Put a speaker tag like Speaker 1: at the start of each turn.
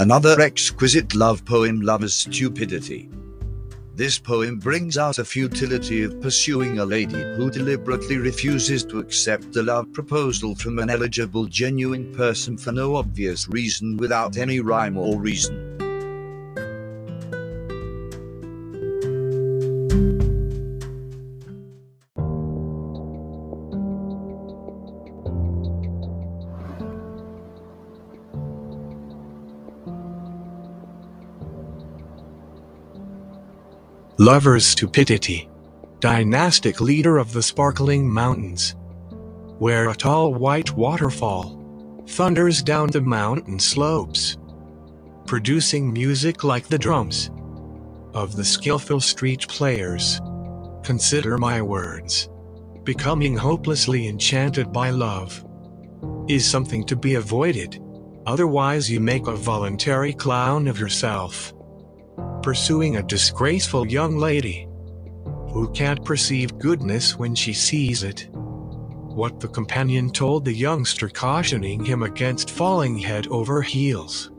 Speaker 1: Another exquisite love poem, Lover's Stupidity. This poem brings out the futility of pursuing a lady who deliberately refuses to accept a love proposal from an eligible, genuine person for no obvious reason without any rhyme or reason.
Speaker 2: Lover's stupidity. Dynastic leader of the sparkling mountains. Where a tall white waterfall thunders down the mountain slopes, producing music like the drums of the skillful street players. Consider my words. Becoming hopelessly enchanted by love is something to be avoided. Otherwise, you make a voluntary clown of yourself pursuing a disgraceful young lady who can't perceive goodness when she sees it. What the companion told the youngster, cautioning him against falling head over heels.